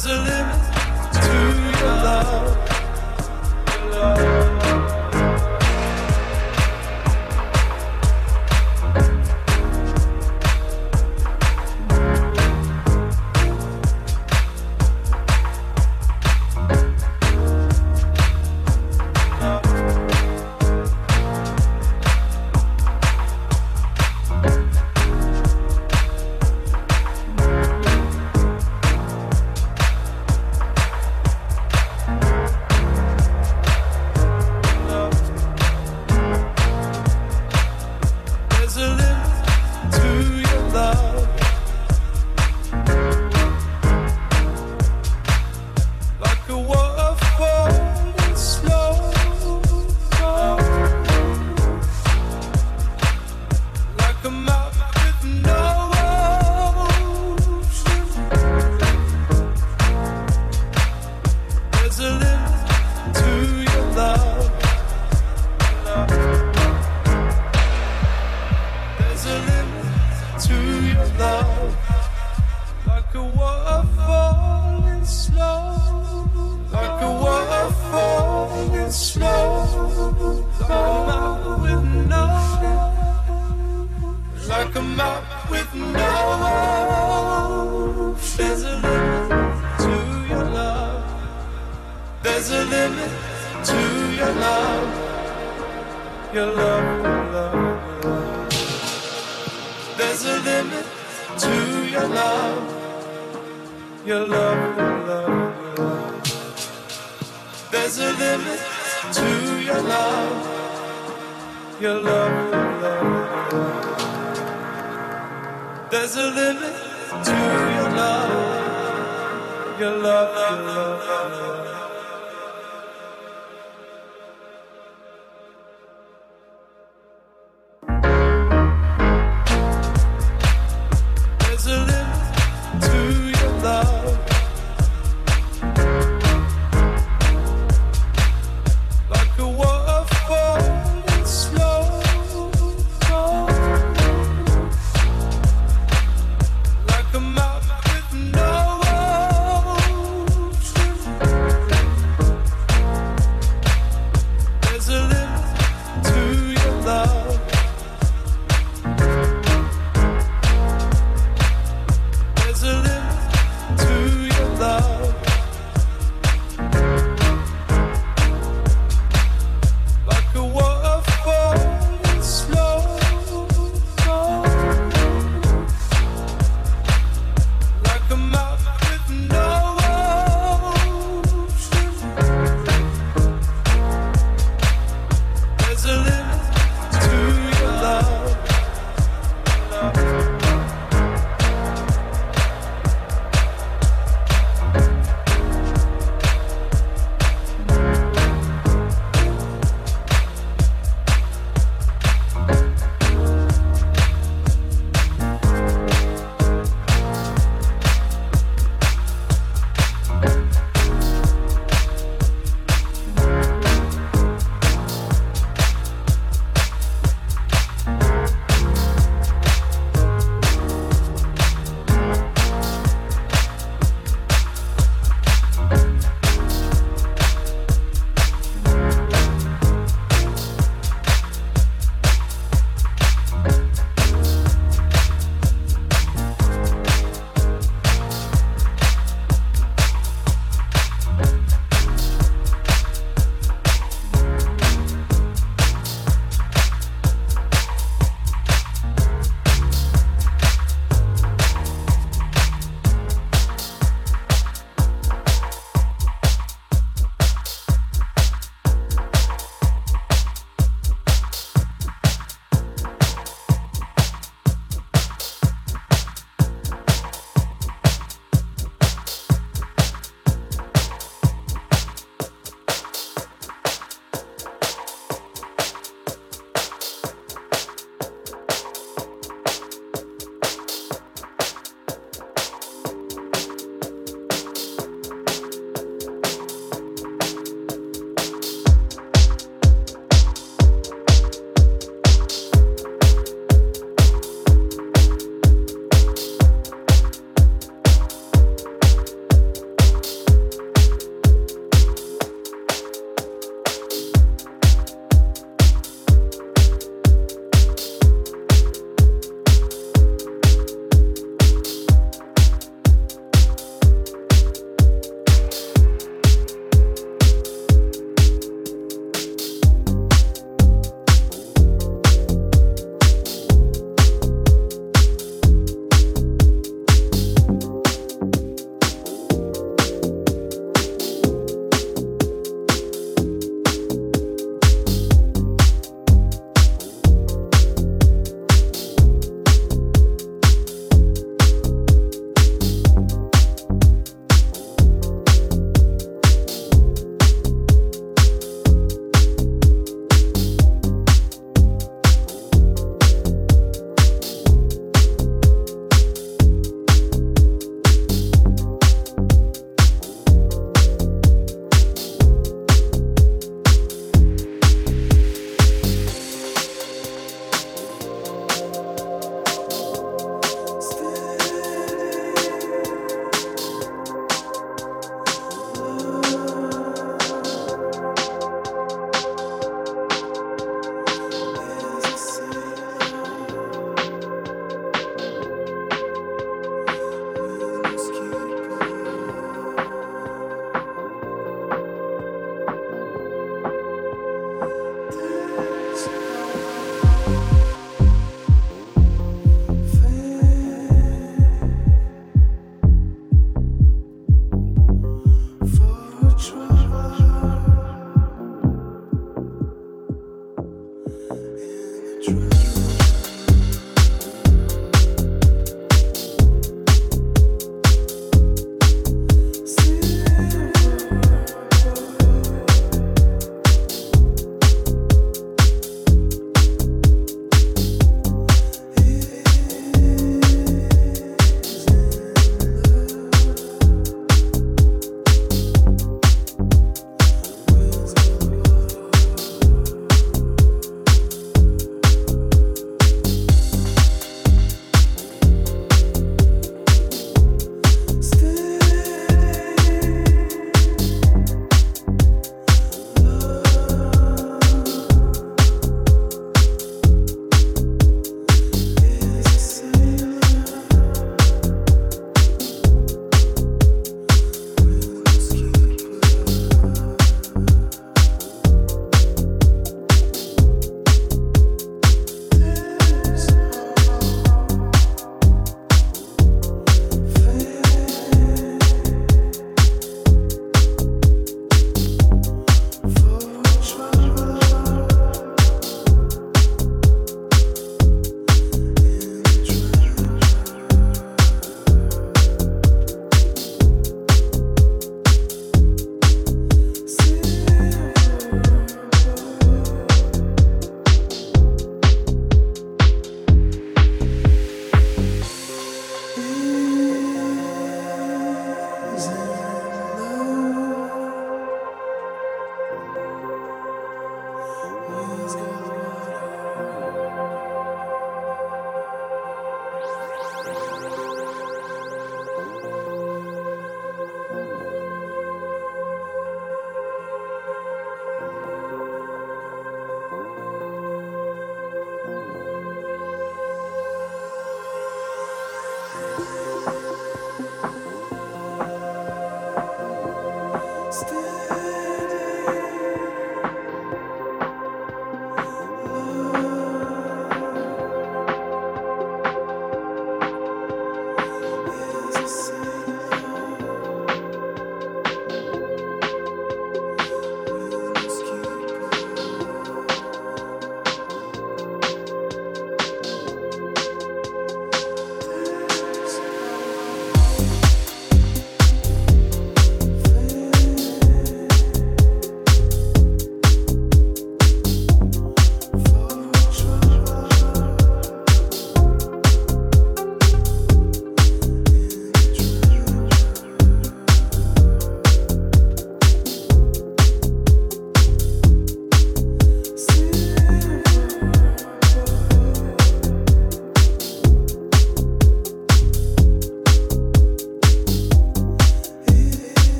There's a limit to your love.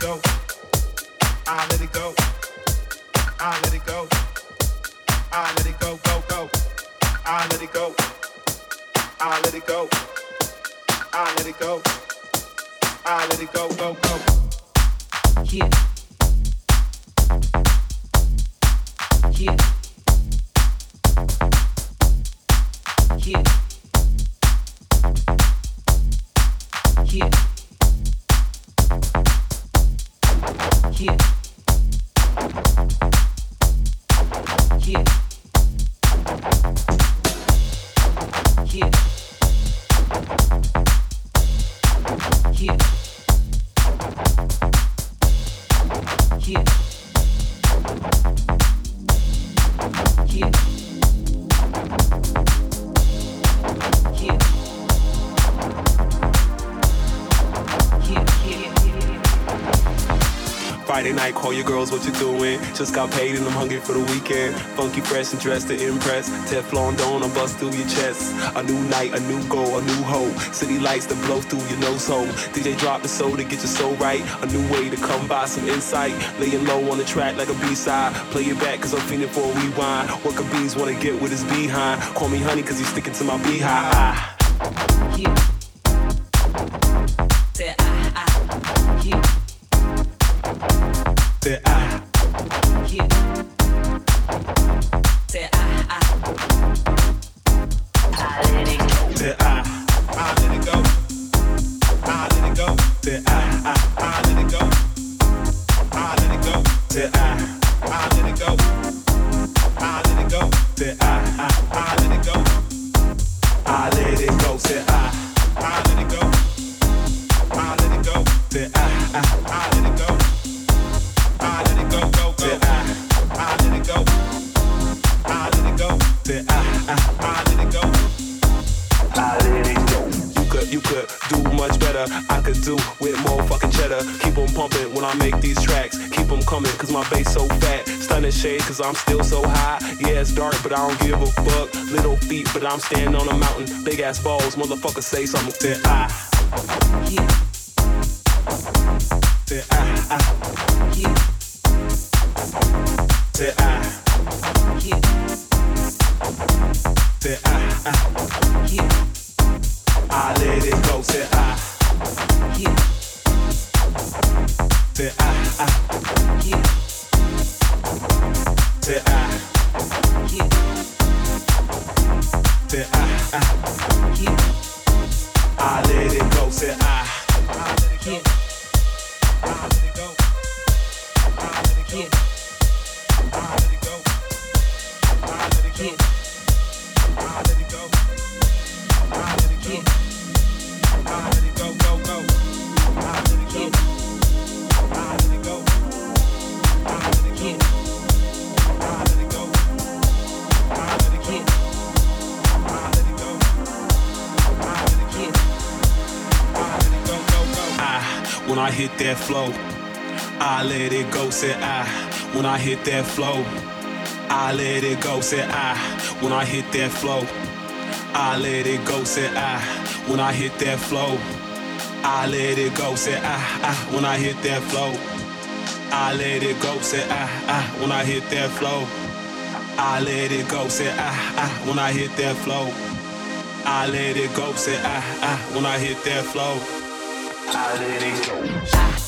I let it go. I let it go. I let it go, go, go. I let it go. I let it go. I let it go. I let it go, go, go. Yeah. What you doing? Just got paid and I'm hungry for the weekend. Funky, fresh, and dressed to impress. Teflon don't I bust through your chest. A new night, a new goal, a new hope. City lights that blow through your nose hole. DJ drop the soul to get your soul right. A new way to come by some insight. Laying low on the track like a B-side. Play it back cause I'm feeling for a rewind. What could bees wanna get with his behind? Call me honey cause he's sticking to my beehive. Say something. I. flow, I let it go, say I. When I hit that flow, I let it go, say I. When I hit that flow, I let it go, say I. When I hit that flow, I let it go, say I. I. When I hit that flow, I let it go, say I. I. When I hit that flow, I let it go, say I. I. When I hit that flow, I let it go, say I. I. When I hit that flow. I let it go.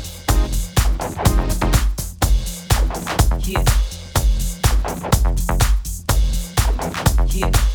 Yeah. Yeah.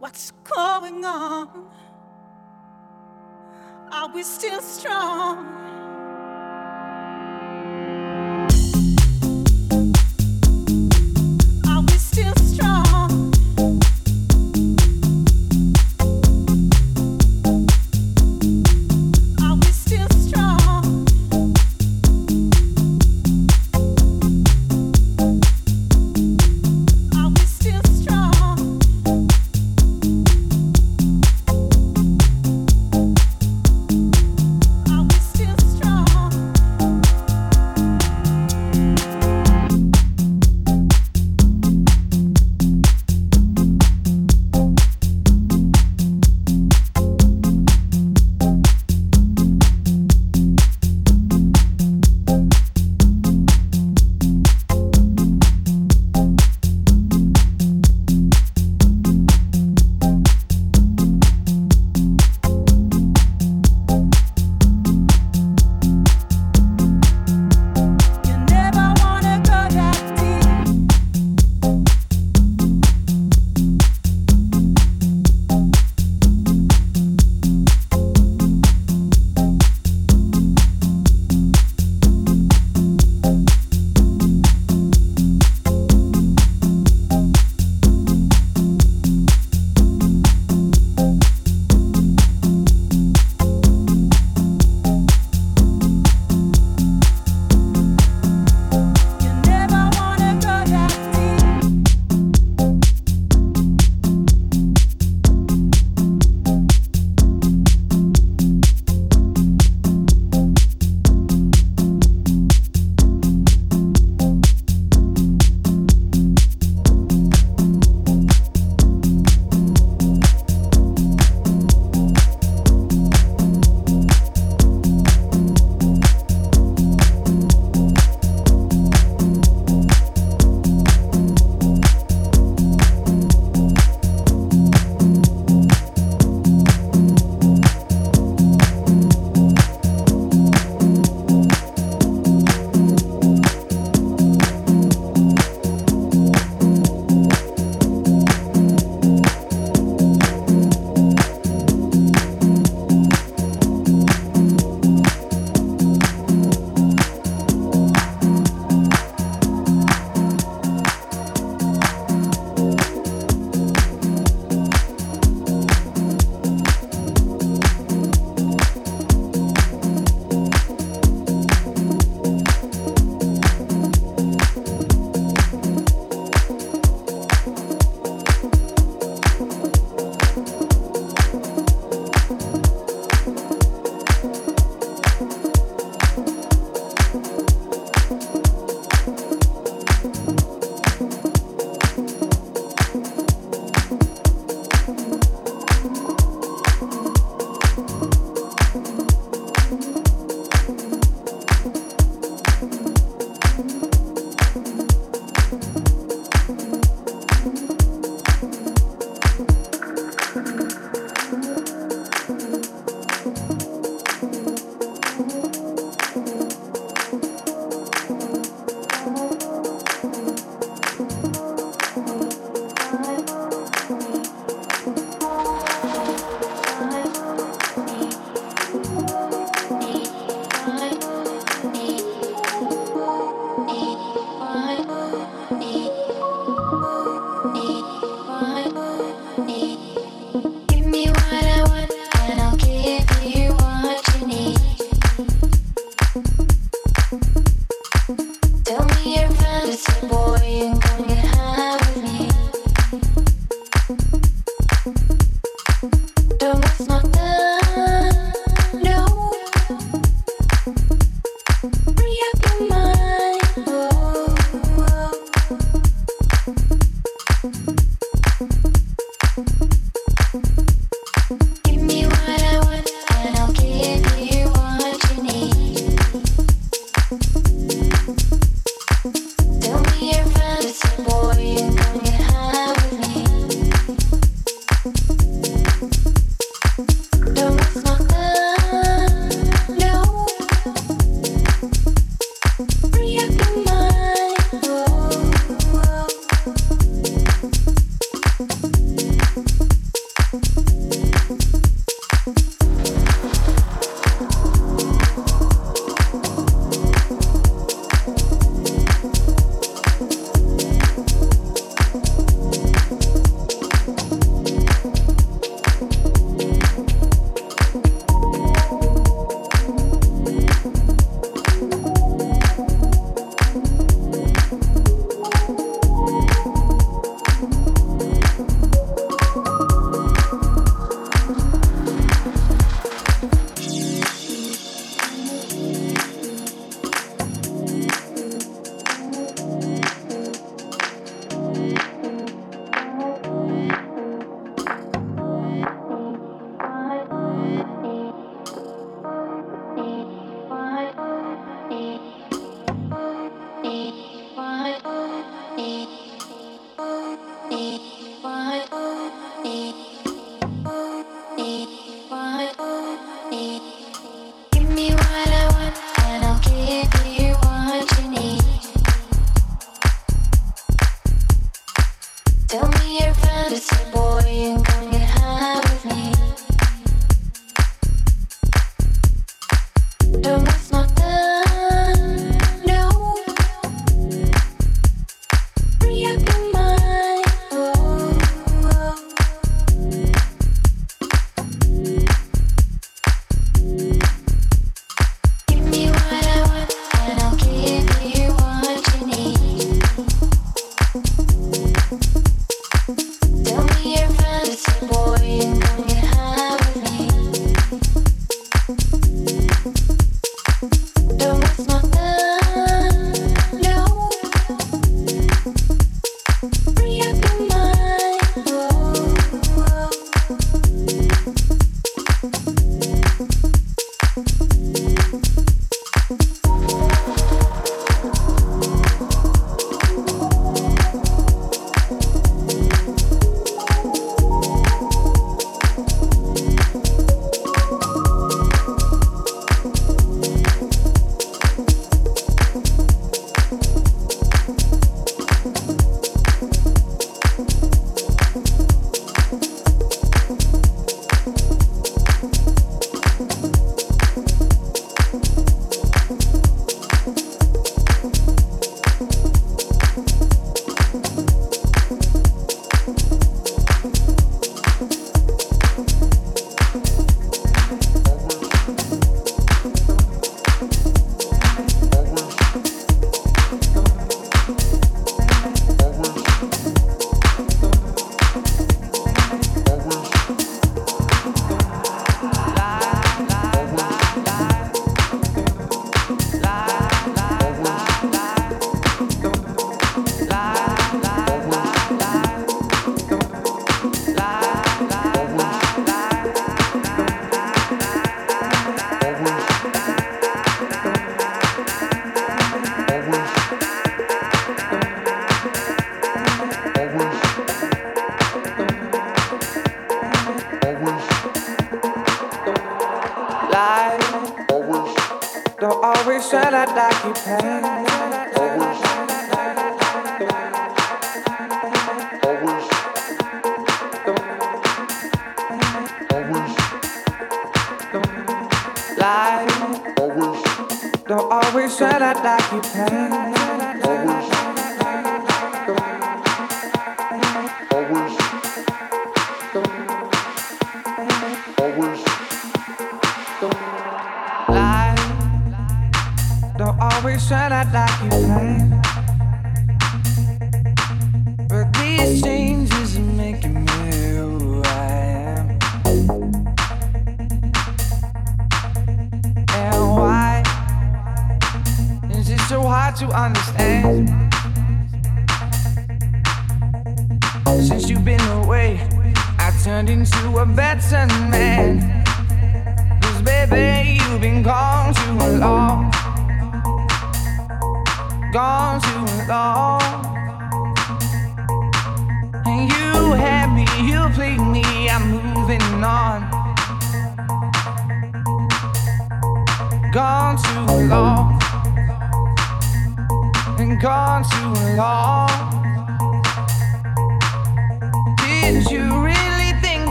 What's going on? Are we still strong?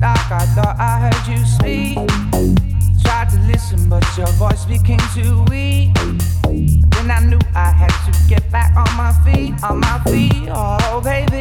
nights like I thought I heard you speak. Tried to listen, but your voice became too weak. Then I knew I had to get back on my feet, on my feet. Oh, baby.